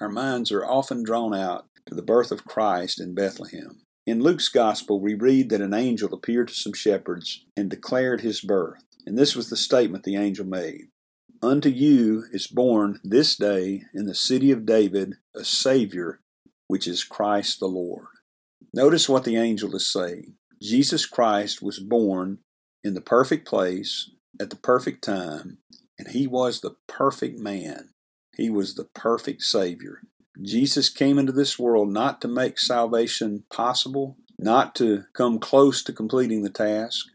our minds are often drawn out to the birth of Christ in Bethlehem. In Luke's Gospel, we read that an angel appeared to some shepherds and declared his birth. And this was the statement the angel made Unto you is born this day in the city of David a Savior, which is Christ the Lord. Notice what the angel is saying. Jesus Christ was born in the perfect place at the perfect time, and he was the perfect man. He was the perfect Savior. Jesus came into this world not to make salvation possible, not to come close to completing the task,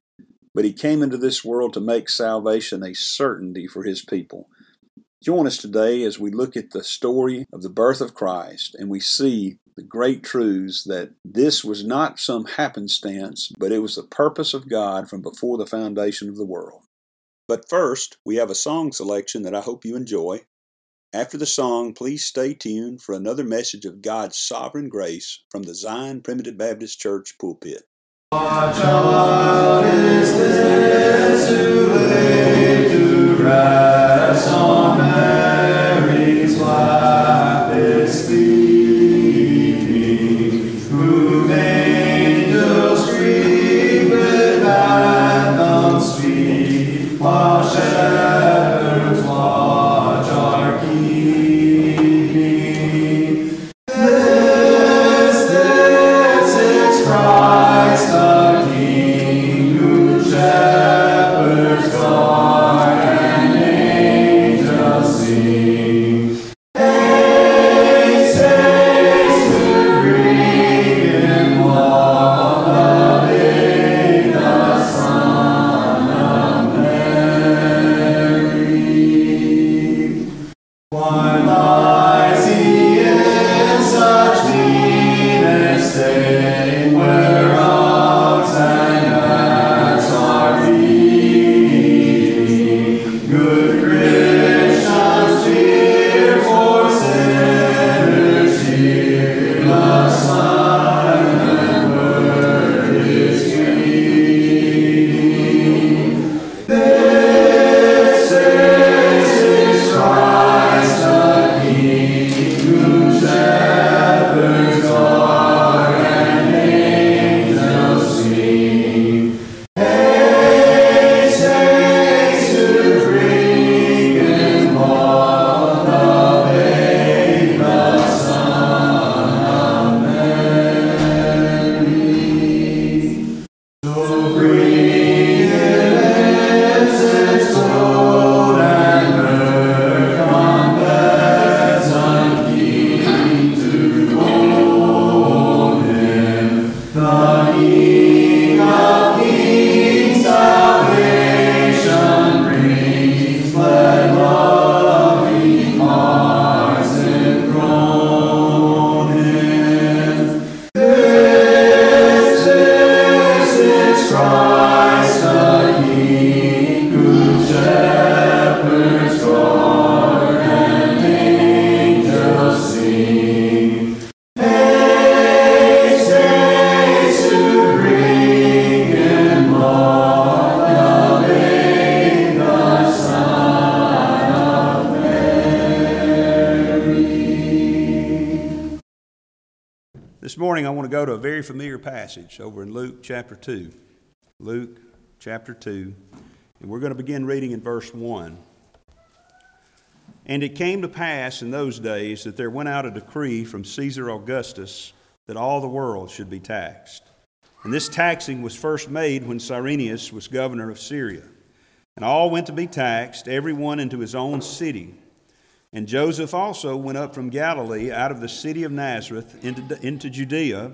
but He came into this world to make salvation a certainty for His people. Join us today as we look at the story of the birth of Christ and we see the great truths that this was not some happenstance, but it was the purpose of God from before the foundation of the world. But first, we have a song selection that I hope you enjoy. After the song, please stay tuned for another message of God's sovereign grace from the Zion Primitive Baptist Church pulpit. Child is this who to rest on Mary's passage over in Luke chapter 2. Luke chapter 2. And we're going to begin reading in verse 1. And it came to pass in those days that there went out a decree from Caesar Augustus that all the world should be taxed. And this taxing was first made when Cyrenius was governor of Syria. And all went to be taxed, every one into his own city. And Joseph also went up from Galilee out of the city of Nazareth into, into Judea,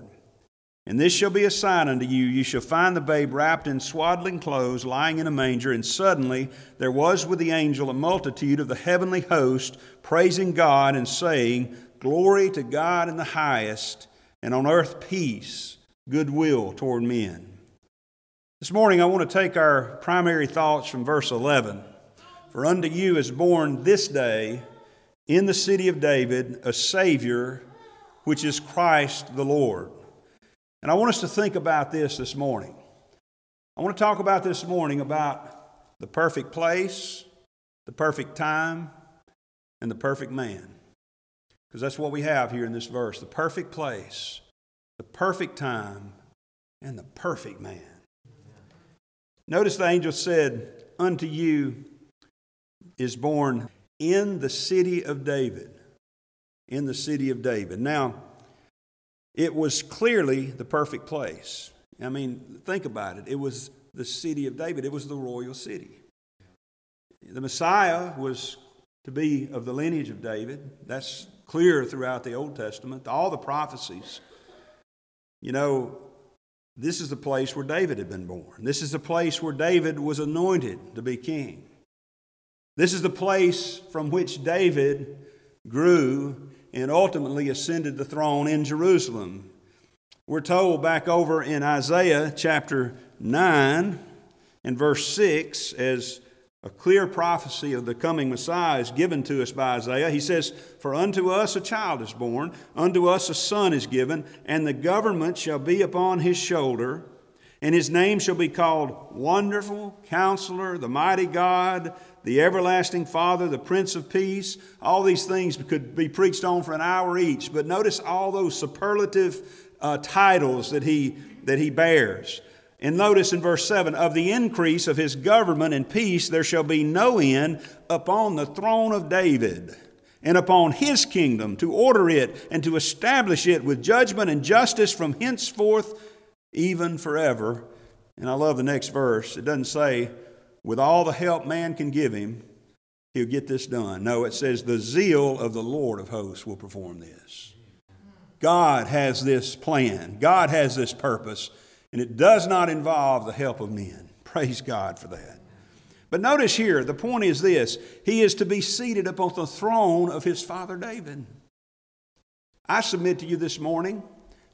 And this shall be a sign unto you you shall find the babe wrapped in swaddling clothes, lying in a manger. And suddenly there was with the angel a multitude of the heavenly host, praising God and saying, Glory to God in the highest, and on earth peace, goodwill toward men. This morning I want to take our primary thoughts from verse 11. For unto you is born this day in the city of David a Savior which is Christ the Lord. And I want us to think about this this morning. I want to talk about this morning about the perfect place, the perfect time, and the perfect man. Because that's what we have here in this verse the perfect place, the perfect time, and the perfect man. Notice the angel said, Unto you is born in the city of David in the city of David. Now, it was clearly the perfect place. I mean, think about it. It was the city of David, it was the royal city. The Messiah was to be of the lineage of David. That's clear throughout the Old Testament, all the prophecies. You know, this is the place where David had been born. This is the place where David was anointed to be king. This is the place from which David grew and ultimately ascended the throne in Jerusalem. We're told back over in Isaiah chapter 9 and verse 6 as a clear prophecy of the coming Messiah is given to us by Isaiah. He says, For unto us a child is born, unto us a son is given, and the government shall be upon his shoulder, and his name shall be called Wonderful, Counselor, the Mighty God, the everlasting Father, the Prince of Peace. All these things could be preached on for an hour each, but notice all those superlative uh, titles that he, that he bears. And notice in verse 7 of the increase of his government and peace there shall be no end upon the throne of David and upon his kingdom to order it and to establish it with judgment and justice from henceforth even forever. And I love the next verse. It doesn't say with all the help man can give him, he'll get this done. No, it says, the zeal of the Lord of hosts will perform this. God has this plan, God has this purpose, and it does not involve the help of men. Praise God for that. But notice here, the point is this He is to be seated upon the throne of his father David. I submit to you this morning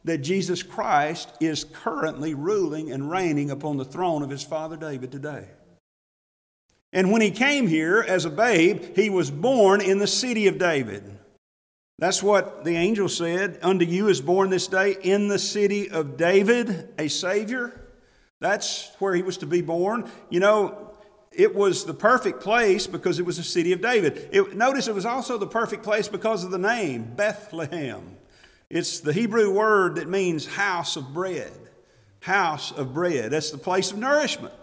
that Jesus Christ is currently ruling and reigning upon the throne of his father David today. And when he came here as a babe, he was born in the city of David. That's what the angel said. Unto you is born this day in the city of David a Savior. That's where he was to be born. You know, it was the perfect place because it was the city of David. It, notice it was also the perfect place because of the name, Bethlehem. It's the Hebrew word that means house of bread. House of bread. That's the place of nourishment.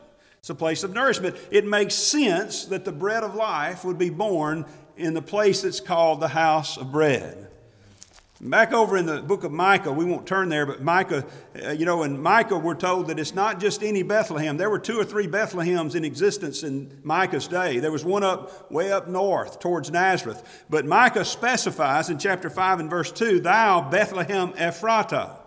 It's a place of nourishment. It makes sense that the bread of life would be born in the place that's called the house of bread. Back over in the book of Micah, we won't turn there, but Micah, uh, you know, in Micah, we're told that it's not just any Bethlehem. There were two or three Bethlehems in existence in Micah's day. There was one up way up north towards Nazareth. But Micah specifies in chapter 5 and verse 2 Thou, Bethlehem Ephratah,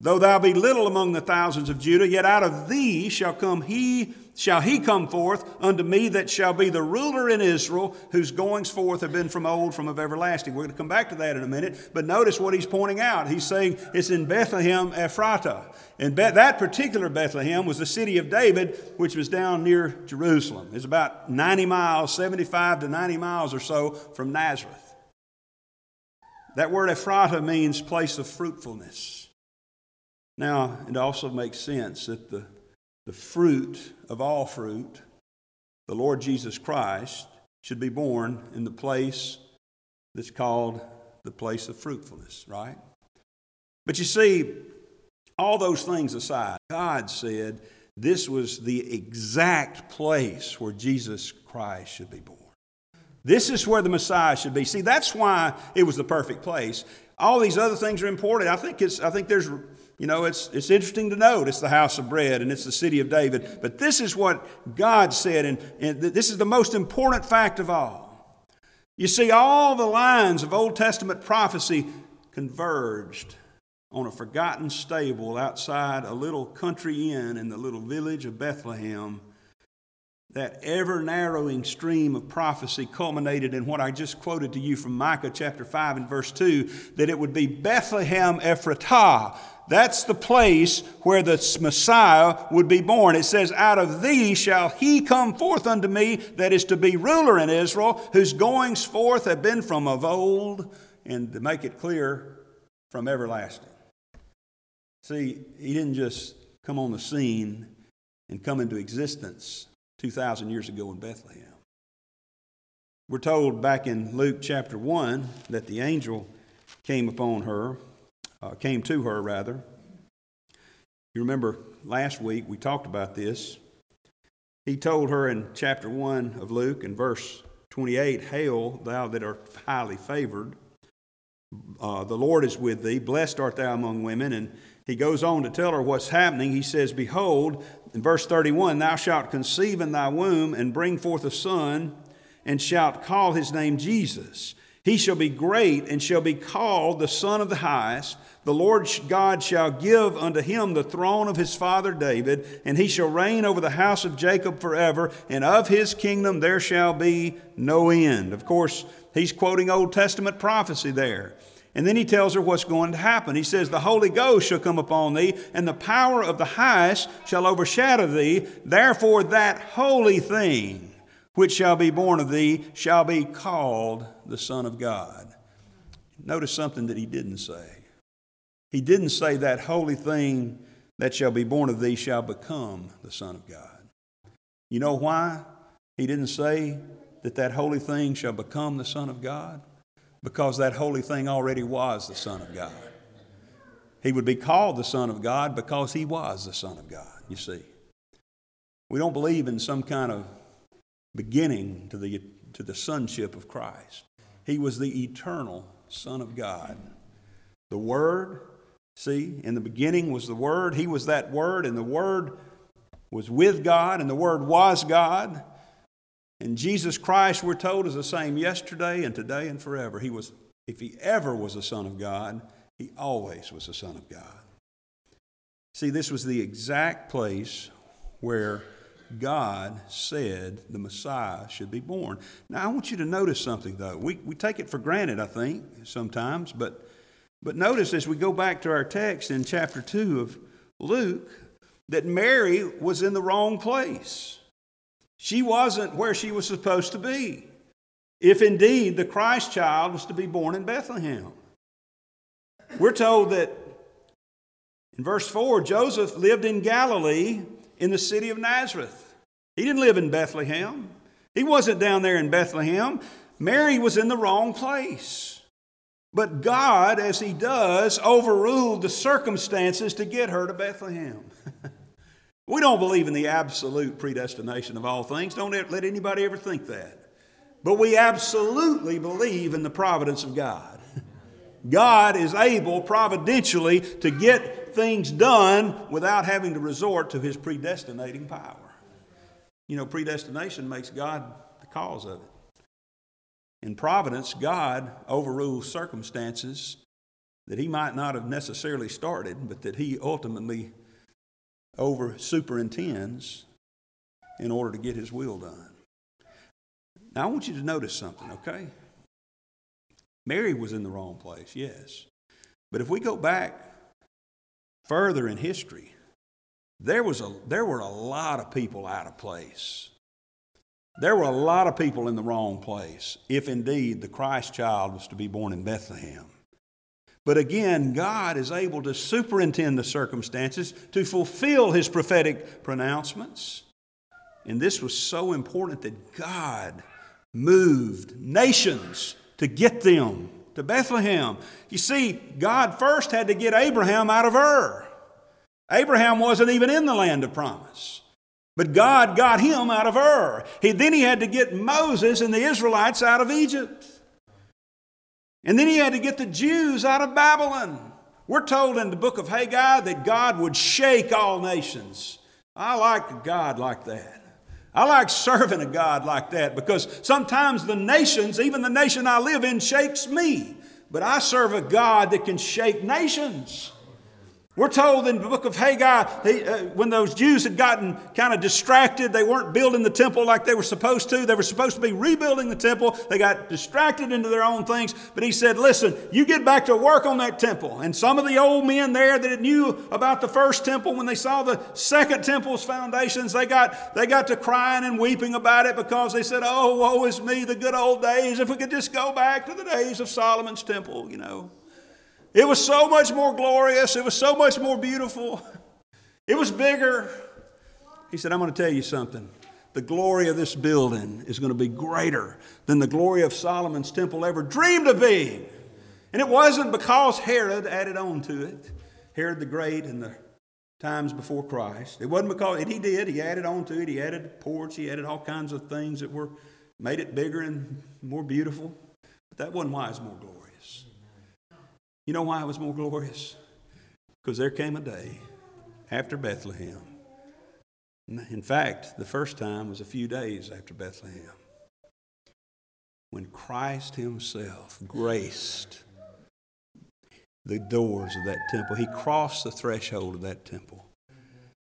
though thou be little among the thousands of Judah, yet out of thee shall come he shall he come forth unto me that shall be the ruler in Israel, whose goings forth have been from old, from of everlasting. We're going to come back to that in a minute, but notice what he's pointing out. He's saying it's in Bethlehem Ephratah. And Be- that particular Bethlehem was the city of David, which was down near Jerusalem. It's about 90 miles, 75 to 90 miles or so from Nazareth. That word Ephratah means place of fruitfulness. Now, it also makes sense that the the fruit of all fruit, the Lord Jesus Christ, should be born in the place that's called the place of fruitfulness, right? But you see, all those things aside, God said this was the exact place where Jesus Christ should be born. This is where the Messiah should be. See, that's why it was the perfect place. All these other things are important. I think, it's, I think there's you know, it's, it's interesting to note it's the house of bread and it's the city of David. But this is what God said, and, and this is the most important fact of all. You see, all the lines of Old Testament prophecy converged on a forgotten stable outside a little country inn in the little village of Bethlehem. That ever narrowing stream of prophecy culminated in what I just quoted to you from Micah chapter 5 and verse 2 that it would be Bethlehem Ephratah, that's the place where the Messiah would be born. It says, Out of thee shall he come forth unto me that is to be ruler in Israel, whose goings forth have been from of old, and to make it clear, from everlasting. See, he didn't just come on the scene and come into existence 2,000 years ago in Bethlehem. We're told back in Luke chapter 1 that the angel came upon her uh, came to her, rather. You remember last week we talked about this. He told her in chapter 1 of Luke, in verse 28, Hail, thou that art highly favored. Uh, the Lord is with thee. Blessed art thou among women. And he goes on to tell her what's happening. He says, Behold, in verse 31, thou shalt conceive in thy womb and bring forth a son, and shalt call his name Jesus. He shall be great and shall be called the Son of the Highest. The Lord God shall give unto him the throne of his father David, and he shall reign over the house of Jacob forever, and of his kingdom there shall be no end. Of course, he's quoting Old Testament prophecy there. And then he tells her what's going to happen. He says, The Holy Ghost shall come upon thee, and the power of the highest shall overshadow thee. Therefore, that holy thing which shall be born of thee shall be called the Son of God. Notice something that he didn't say. He didn't say that holy thing that shall be born of thee shall become the Son of God. You know why he didn't say that that holy thing shall become the Son of God? Because that holy thing already was the Son of God. He would be called the Son of God because he was the Son of God, you see. We don't believe in some kind of beginning to the, to the sonship of Christ. He was the eternal Son of God. The Word See, in the beginning was the Word. He was that Word, and the Word was with God, and the Word was God. And Jesus Christ, we're told, is the same yesterday and today and forever. He was, if he ever was the Son of God, he always was the Son of God. See, this was the exact place where God said the Messiah should be born. Now, I want you to notice something, though. We, we take it for granted, I think, sometimes, but but notice as we go back to our text in chapter 2 of Luke that Mary was in the wrong place. She wasn't where she was supposed to be, if indeed the Christ child was to be born in Bethlehem. We're told that in verse 4, Joseph lived in Galilee in the city of Nazareth. He didn't live in Bethlehem, he wasn't down there in Bethlehem. Mary was in the wrong place. But God, as He does, overruled the circumstances to get her to Bethlehem. we don't believe in the absolute predestination of all things. Don't let anybody ever think that. But we absolutely believe in the providence of God. God is able providentially to get things done without having to resort to his predestinating power. You know, predestination makes God the cause of it. In providence, God overrules circumstances that he might not have necessarily started, but that he ultimately over superintends in order to get his will done. Now, I want you to notice something, okay? Mary was in the wrong place, yes. But if we go back further in history, there, was a, there were a lot of people out of place. There were a lot of people in the wrong place, if indeed the Christ child was to be born in Bethlehem. But again, God is able to superintend the circumstances to fulfill his prophetic pronouncements. And this was so important that God moved nations to get them to Bethlehem. You see, God first had to get Abraham out of Ur. Abraham wasn't even in the land of promise. But God got him out of Ur. He, then he had to get Moses and the Israelites out of Egypt. And then he had to get the Jews out of Babylon. We're told in the book of Haggai that God would shake all nations. I like a God like that. I like serving a God like that because sometimes the nations, even the nation I live in, shakes me. But I serve a God that can shake nations. We're told in the book of Haggai, uh, when those Jews had gotten kind of distracted, they weren't building the temple like they were supposed to. They were supposed to be rebuilding the temple. They got distracted into their own things. But he said, Listen, you get back to work on that temple. And some of the old men there that knew about the first temple, when they saw the second temple's foundations, they got, they got to crying and weeping about it because they said, Oh, woe is me, the good old days. If we could just go back to the days of Solomon's temple, you know. It was so much more glorious. It was so much more beautiful. It was bigger. He said, I'm going to tell you something. The glory of this building is going to be greater than the glory of Solomon's temple ever dreamed of being. And it wasn't because Herod added on to it, Herod the Great in the times before Christ. It wasn't because, and he did, he added on to it. He added a porch, he added all kinds of things that were, made it bigger and more beautiful. But that wasn't why it's more glorious. You know why it was more glorious? Because there came a day after Bethlehem. In fact, the first time was a few days after Bethlehem when Christ Himself graced the doors of that temple. He crossed the threshold of that temple.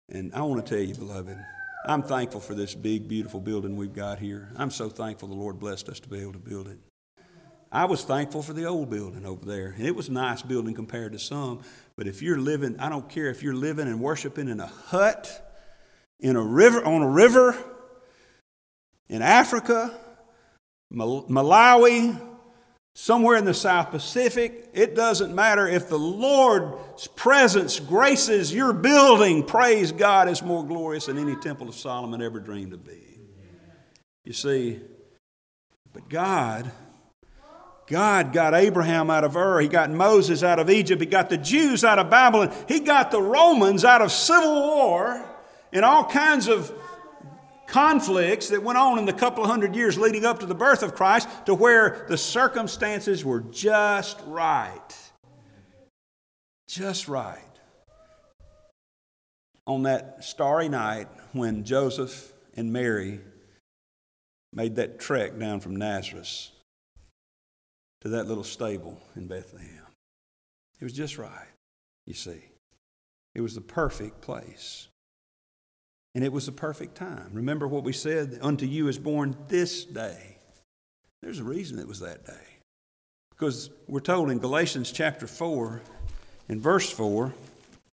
And I want to tell you, beloved, I'm thankful for this big, beautiful building we've got here. I'm so thankful the Lord blessed us to be able to build it. I was thankful for the old building over there. And it was a nice building compared to some. But if you're living, I don't care if you're living and worshiping in a hut, in a river, on a river, in Africa, Malawi, somewhere in the South Pacific, it doesn't matter if the Lord's presence graces your building. Praise God, it's more glorious than any temple of Solomon ever dreamed of being. You see, but God God got Abraham out of Ur. He got Moses out of Egypt. He got the Jews out of Babylon. He got the Romans out of civil war and all kinds of conflicts that went on in the couple of hundred years leading up to the birth of Christ to where the circumstances were just right. Just right. On that starry night when Joseph and Mary made that trek down from Nazareth to that little stable in Bethlehem. It was just right, you see. It was the perfect place. And it was the perfect time. Remember what we said? Unto you is born this day. There's a reason it was that day. Because we're told in Galatians chapter 4, in verse 4,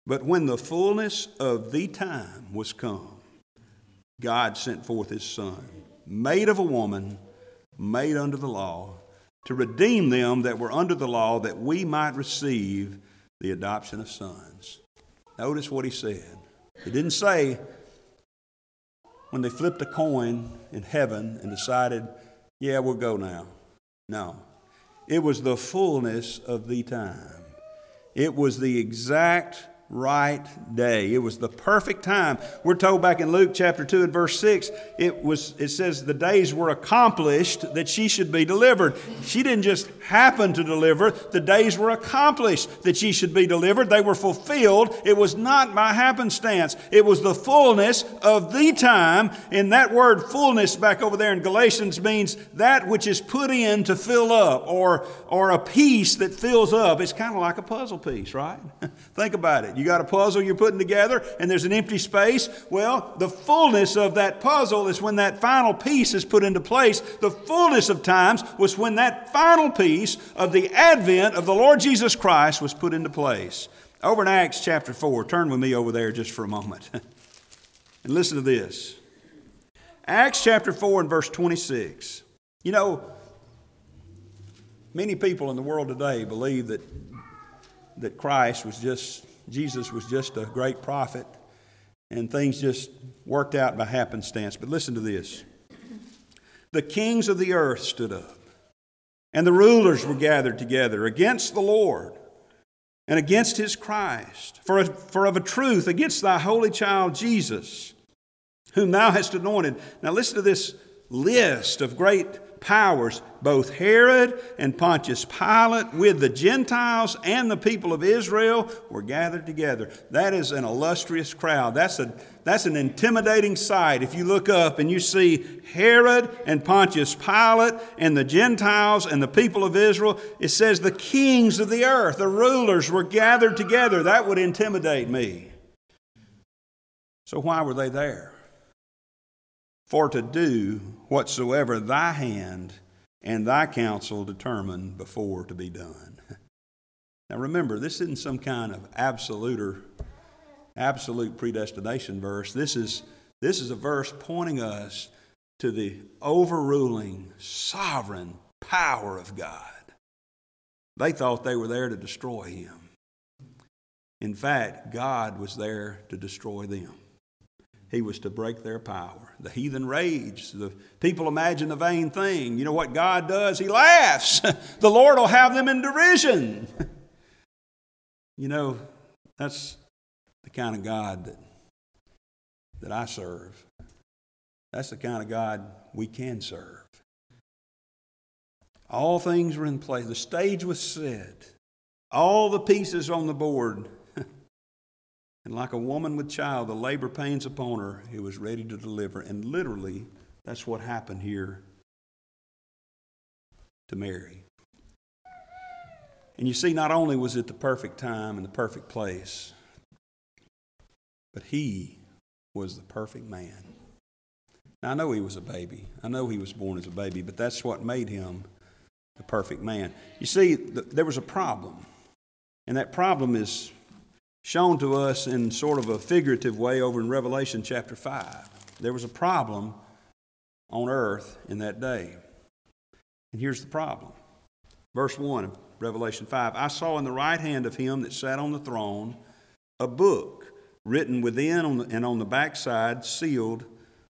but when the fullness of the time was come, God sent forth his Son, made of a woman, made under the law to redeem them that were under the law, that we might receive the adoption of sons. Notice what he said. He didn't say when they flipped a coin in heaven and decided, yeah, we'll go now. No. It was the fullness of the time. It was the exact right day. It was the perfect time. We're told back in Luke chapter 2 and verse 6, it was it says the days were accomplished that she should be delivered. She didn't just happen to deliver, the days were accomplished that she should be delivered. They were fulfilled. It was not by happenstance. It was the fullness of the time. And that word fullness back over there in Galatians means that which is put in to fill up or or a piece that fills up. It's kind of like a puzzle piece, right? Think about it. You got a puzzle you're putting together and there's an empty space. Well, the fullness of that puzzle is when that final piece is put into place. The fullness of times was when that final piece of the advent of the Lord Jesus Christ was put into place. Over in Acts chapter 4, turn with me over there just for a moment. and listen to this. Acts chapter 4 and verse 26. You know, many people in the world today believe that, that Christ was just Jesus was just a great prophet and things just worked out by happenstance. But listen to this the kings of the earth stood up, and the rulers were gathered together against the Lord and against his Christ, for, for of a truth against thy holy child Jesus, whom thou hast anointed. Now listen to this list of great powers, both Herod and Pontius Pilate, with the Gentiles and the people of Israel, were gathered together. That is an illustrious crowd. That's, a, that's an intimidating sight. If you look up and you see Herod and Pontius Pilate and the Gentiles and the people of Israel, it says the kings of the earth, the rulers, were gathered together. That would intimidate me. So, why were they there? for to do whatsoever thy hand and thy counsel determine before to be done. Now remember, this isn't some kind of absolute or absolute predestination verse. This is, this is a verse pointing us to the overruling, sovereign power of God. They thought they were there to destroy him. In fact, God was there to destroy them. He was to break their power. The heathen rage. The people imagine the vain thing. You know what God does? He laughs. the Lord will have them in derision. you know, that's the kind of God that, that I serve. That's the kind of God we can serve. All things were in place. The stage was set. All the pieces on the board and like a woman with child, the labor pains upon her, who was ready to deliver. And literally, that's what happened here to Mary. And you see, not only was it the perfect time and the perfect place, but he was the perfect man. Now, I know he was a baby. I know he was born as a baby, but that's what made him the perfect man. You see, there was a problem, and that problem is shown to us in sort of a figurative way over in Revelation chapter 5. There was a problem on earth in that day. And here's the problem. Verse 1 of Revelation 5 I saw in the right hand of him that sat on the throne a book written within and on the backside, sealed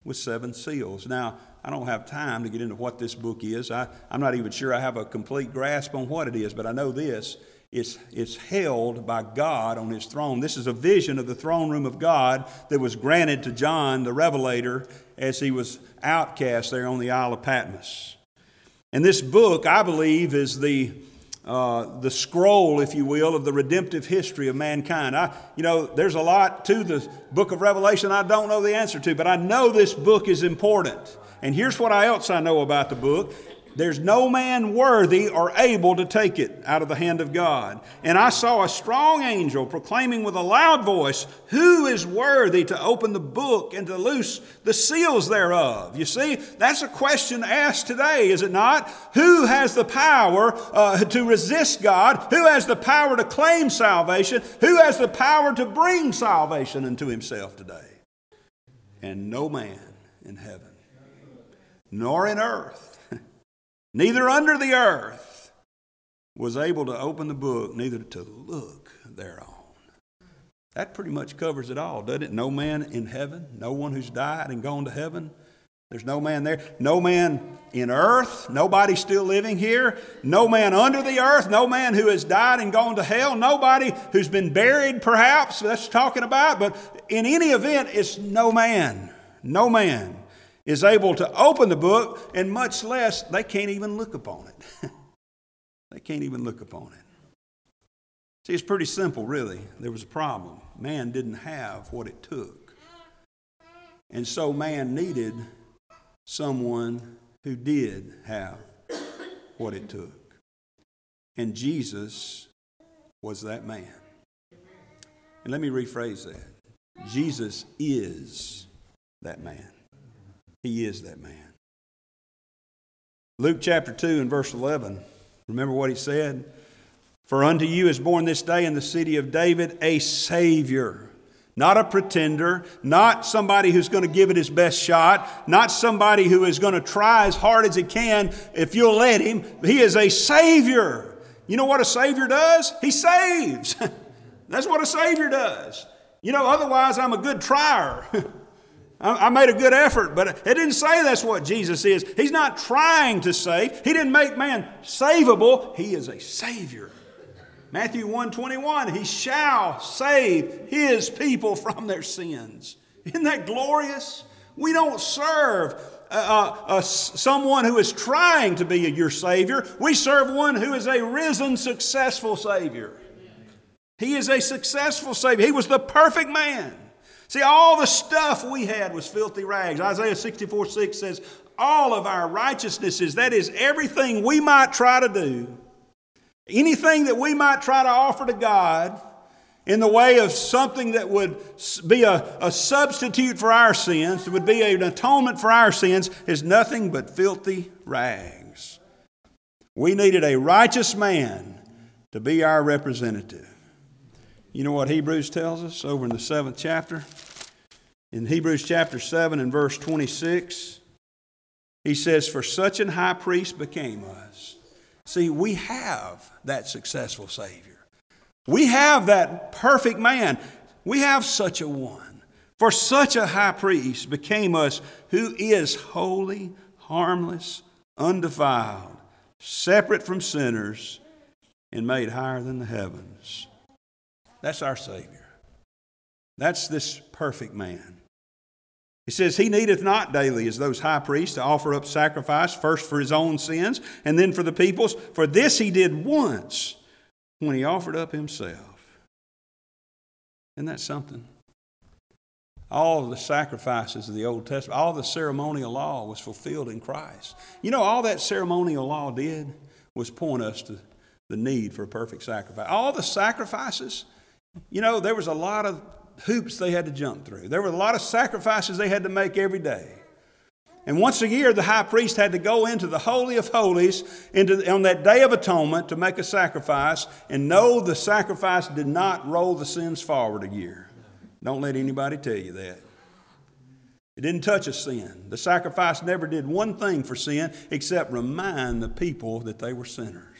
with seven seals. Now, I don't have time to get into what this book is. I, I'm not even sure I have a complete grasp on what it is, but I know this it's, held by God on his throne. This is a vision of the throne room of God that was granted to John the Revelator as he was outcast there on the Isle of Patmos. And this book, I believe, is the, uh, the scroll, if you will, of the redemptive history of mankind. I, you know, there's a lot to the book of Revelation I don't know the answer to, but I know this book is important. And here's what else I know about the book there's no man worthy or able to take it out of the hand of God. And I saw a strong angel proclaiming with a loud voice, Who is worthy to open the book and to loose the seals thereof? You see, that's a question asked today, is it not? Who has the power uh, to resist God? Who has the power to claim salvation? Who has the power to bring salvation unto himself today? And no man in heaven, nor in earth neither under the earth, was able to open the book, neither to look thereon. That pretty much covers it all, doesn't it? No man in heaven, no one who's died and gone to heaven, There's no man there. No man in earth. Nobody still living here. No man under the earth. No man who has died and gone to hell. Nobody who's been buried, perhaps. That's talking about. But in any event, it's no man. No man is able to open the book, and much less, they can't even look upon it. they can't even look upon it. See, it's pretty simple, really. There was a problem. Man didn't have what it took. And so man needed someone who did have what it took. And Jesus was that man. And let me rephrase that Jesus is that man. He is that man. Luke chapter 2 and verse 11. Remember what he said? For unto you is born this day in the city of David a Savior not a pretender, not somebody who's going to give it his best shot, not somebody who is going to try as hard as he can if you'll let him. He is a Savior. You know what a Savior does? He saves. That's what a Savior does. You know, otherwise, I'm a good trier. I made a good effort, but it didn't say that's what Jesus is. He's not trying to save. He didn't make man savable. He is a Savior. Matthew 121, he shall save his people from their sins. Isn't that glorious? We don't serve uh, uh, someone who is trying to be your Savior. We serve one who is a risen, successful Savior. He is a successful Savior. He was the perfect man. See, all the stuff we had was filthy rags. Isaiah 64 6 says, All of our righteousnesses, that is everything we might try to do, Anything that we might try to offer to God in the way of something that would be a, a substitute for our sins, that would be an atonement for our sins, is nothing but filthy rags. We needed a righteous man to be our representative. You know what Hebrews tells us over in the seventh chapter? In Hebrews chapter 7 and verse 26, he says, For such an high priest became us See, we have that successful Savior. We have that perfect man. We have such a one. For such a high priest became us who is holy, harmless, undefiled, separate from sinners, and made higher than the heavens. That's our Savior. That's this perfect man. He says, He needeth not daily as those high priests to offer up sacrifice, first for his own sins and then for the people's. For this he did once when he offered up himself. Isn't that something? All the sacrifices of the Old Testament, all the ceremonial law was fulfilled in Christ. You know, all that ceremonial law did was point us to the need for a perfect sacrifice. All the sacrifices, you know, there was a lot of hoops they had to jump through. There were a lot of sacrifices they had to make every day. And once a year, the high priest had to go into the Holy of Holies into, on that day of atonement to make a sacrifice. And no, the sacrifice did not roll the sins forward a year. Don't let anybody tell you that. It didn't touch a sin. The sacrifice never did one thing for sin except remind the people that they were sinners.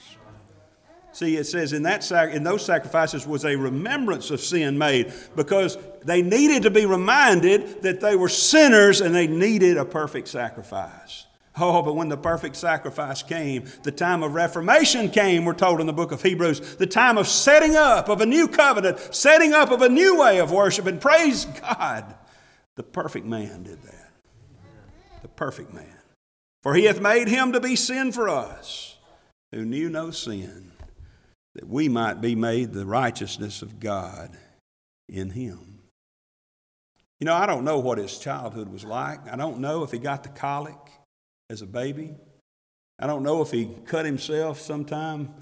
See, it says in, that sac- in those sacrifices was a remembrance of sin made because they needed to be reminded that they were sinners and they needed a perfect sacrifice. Oh, but when the perfect sacrifice came, the time of reformation came, we're told in the book of Hebrews, the time of setting up of a new covenant, setting up of a new way of worship. And praise God, the perfect man did that. The perfect man. For he hath made him to be sin for us who knew no sin that we might be made the righteousness of God in him. You know, I don't know what his childhood was like. I don't know if he got the colic as a baby. I don't know if he cut himself sometime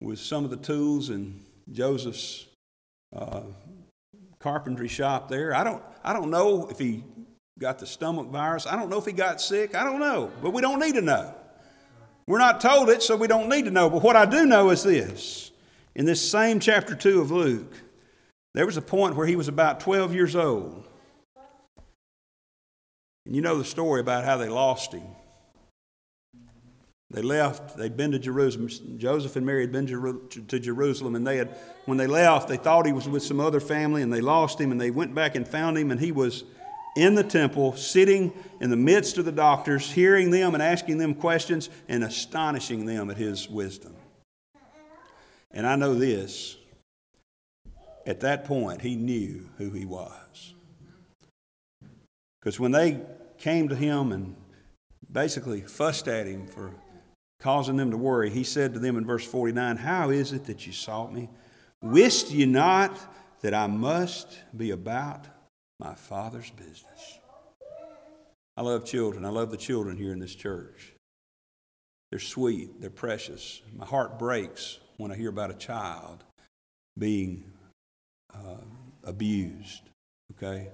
with some of the tools in Joseph's uh, carpentry shop there. I don't, I don't know if he got the stomach virus. I don't know if he got sick. I don't know, but we don't need to know. We're not told it, so we don't need to know. But what I do know is this in this same chapter 2 of Luke, there was a point where he was about 12 years old. And you know the story about how they lost him. They left, they'd been to Jerusalem. Joseph and Mary had been to Jerusalem, and they had, when they left, they thought he was with some other family, and they lost him, and they went back and found him, and he was in the temple, sitting in the midst of the doctors, hearing them and asking them questions and astonishing them at his wisdom. And I know this at that point, he knew who he was. Because when they came to him and basically fussed at him for causing them to worry, he said to them in verse 49 How is it that you sought me? Wist ye not that I must be about my Father's business? I love children. I love the children here in this church. They're sweet, they're precious. My heart breaks when I hear about a child being uh, abused, okay?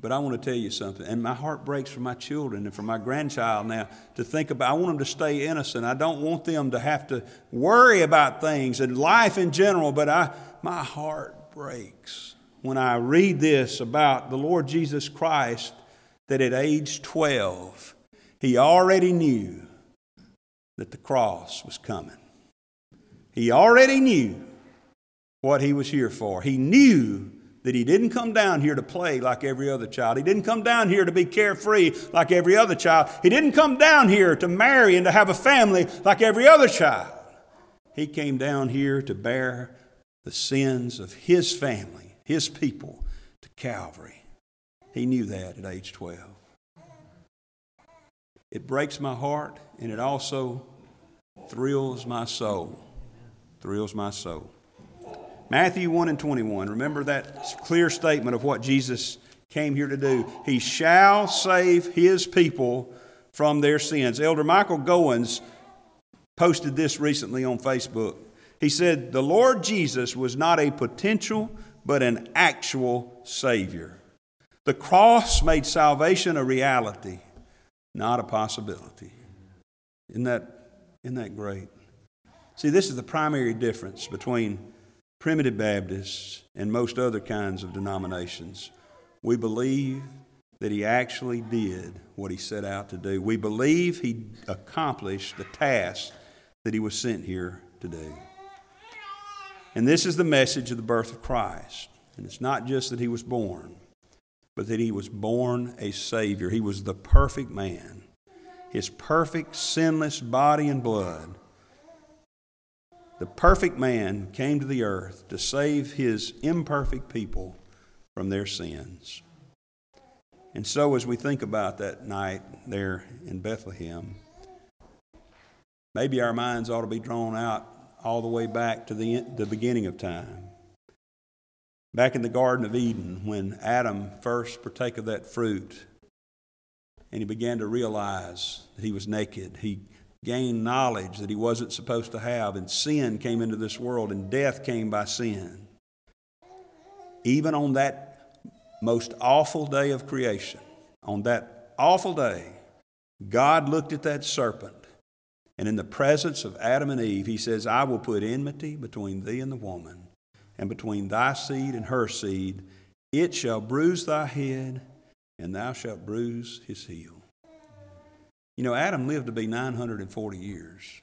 But I want to tell you something, and my heart breaks for my children and for my grandchild now to think about. I want them to stay innocent. I don't want them to have to worry about things and life in general, but I, my heart breaks when I read this about the Lord Jesus Christ that at age 12, he already knew that the cross was coming. He already knew what he was here for. He knew that he didn't come down here to play like every other child. He didn't come down here to be carefree like every other child. He didn't come down here to marry and to have a family like every other child. He came down here to bear the sins of his family, his people, to Calvary. He knew that at age 12. It breaks my heart and it also thrills my soul. Thrills my soul. Matthew 1 and 21. Remember that clear statement of what Jesus came here to do. He shall save his people from their sins. Elder Michael Gowens posted this recently on Facebook. He said, The Lord Jesus was not a potential, but an actual Savior. The cross made salvation a reality, not a possibility. Isn't that, isn't that great? See, this is the primary difference between primitive Baptists, and most other kinds of denominations. We believe that he actually did what he set out to do. We believe he accomplished the task that he was sent here to do. And this is the message of the birth of Christ. And it's not just that he was born, but that he was born a Savior. He was the perfect man. His perfect, sinless body and blood the perfect man came to the earth to save his imperfect people from their sins. And so, as we think about that night there in Bethlehem, maybe our minds ought to be drawn out all the way back to the, the beginning of time. Back in the Garden of Eden, when Adam first partake of that fruit, and he began to realize that he was naked, he gained knowledge that he wasn't supposed to have, and sin came into this world, and death came by sin. Even on that most awful day of creation, on that awful day, God looked at that serpent, and in the presence of Adam and Eve, he says, I will put enmity between thee and the woman, and between thy seed and her seed. It shall bruise thy head, and thou shalt bruise his heel. You know, Adam lived to be 940 years.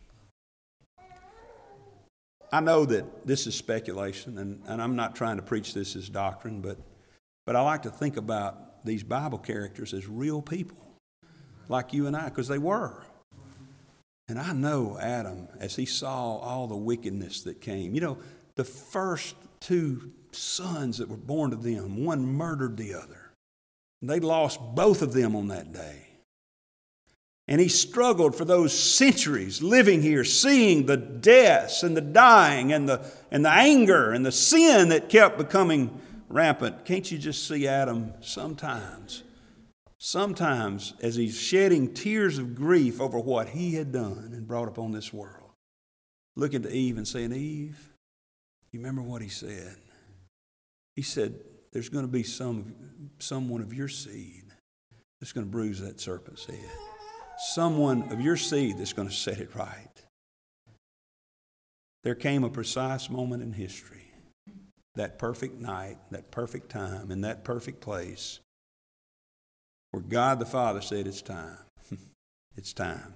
I know that this is speculation, and, and I'm not trying to preach this as doctrine, but, but I like to think about these Bible characters as real people, like you and I, because they were. And I know Adam, as he saw all the wickedness that came, you know, the first two sons that were born to them, one murdered the other. They lost both of them on that day. And he struggled for those centuries living here, seeing the deaths and the dying and the, and the anger and the sin that kept becoming rampant. Can't you just see Adam sometimes? Sometimes, as he's shedding tears of grief over what he had done and brought upon this world, looking to Eve and saying, Eve, you remember what he said? He said, There's going to be some, someone of your seed that's going to bruise that serpent's head someone of your seed that's going to set it right. There came a precise moment in history, that perfect night, that perfect time, in that perfect place, where God the Father said, It's time. it's time.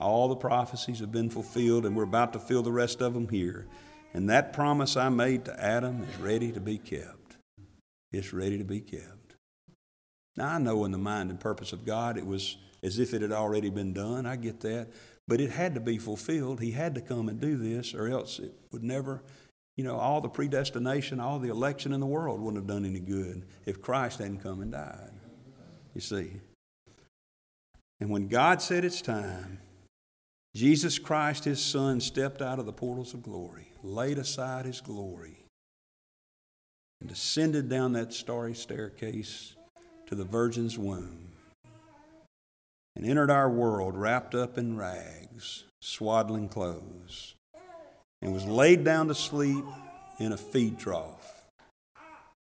All the prophecies have been fulfilled, and we're about to fill the rest of them here. And that promise I made to Adam is ready to be kept. It's ready to be kept. Now, I know in the mind and purpose of God it was as if it had already been done. I get that. But it had to be fulfilled. He had to come and do this, or else it would never, you know, all the predestination, all the election in the world wouldn't have done any good if Christ hadn't come and died. You see. And when God said it's time, Jesus Christ, his Son, stepped out of the portals of glory, laid aside his glory, and descended down that starry staircase to the Virgin's womb and entered our world wrapped up in rags, swaddling clothes, and was laid down to sleep in a feed trough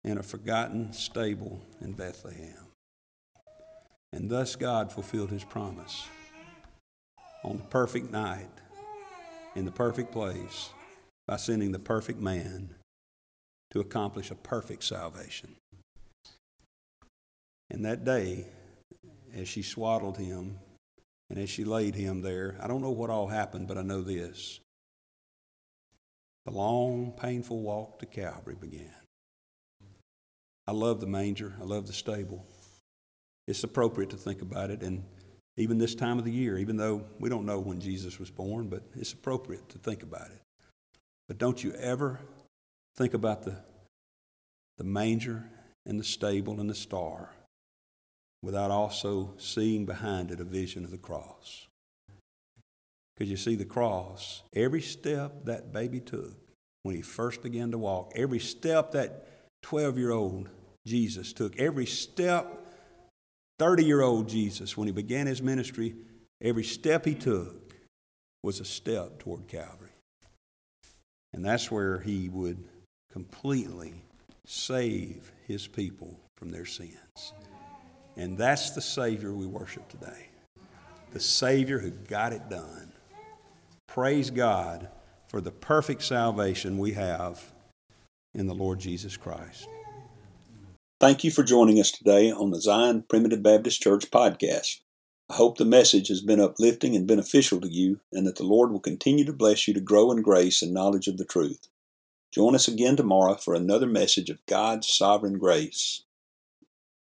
in a forgotten stable in Bethlehem. And thus God fulfilled his promise on the perfect night, in the perfect place, by sending the perfect man to accomplish a perfect salvation. And that day, as she swaddled him and as she laid him there, I don't know what all happened, but I know this. The long, painful walk to Calvary began. I love the manger. I love the stable. It's appropriate to think about it, and even this time of the year, even though we don't know when Jesus was born, but it's appropriate to think about it. But don't you ever think about the, the manger and the stable and the star without also seeing behind it a vision of the cross. Because you see, the cross, every step that baby took when he first began to walk, every step that 12 year old Jesus took, every step 30 year old Jesus, when he began his ministry, every step he took was a step toward Calvary. And that's where he would completely save his people from their sins. And that's the Savior we worship today. The Savior who got it done. Praise God for the perfect salvation we have in the Lord Jesus Christ. Thank you for joining us today on the Zion Primitive Baptist Church podcast. I hope the message has been uplifting and beneficial to you, and that the Lord will continue to bless you to grow in grace and knowledge of the truth. Join us again tomorrow for another message of God's sovereign grace.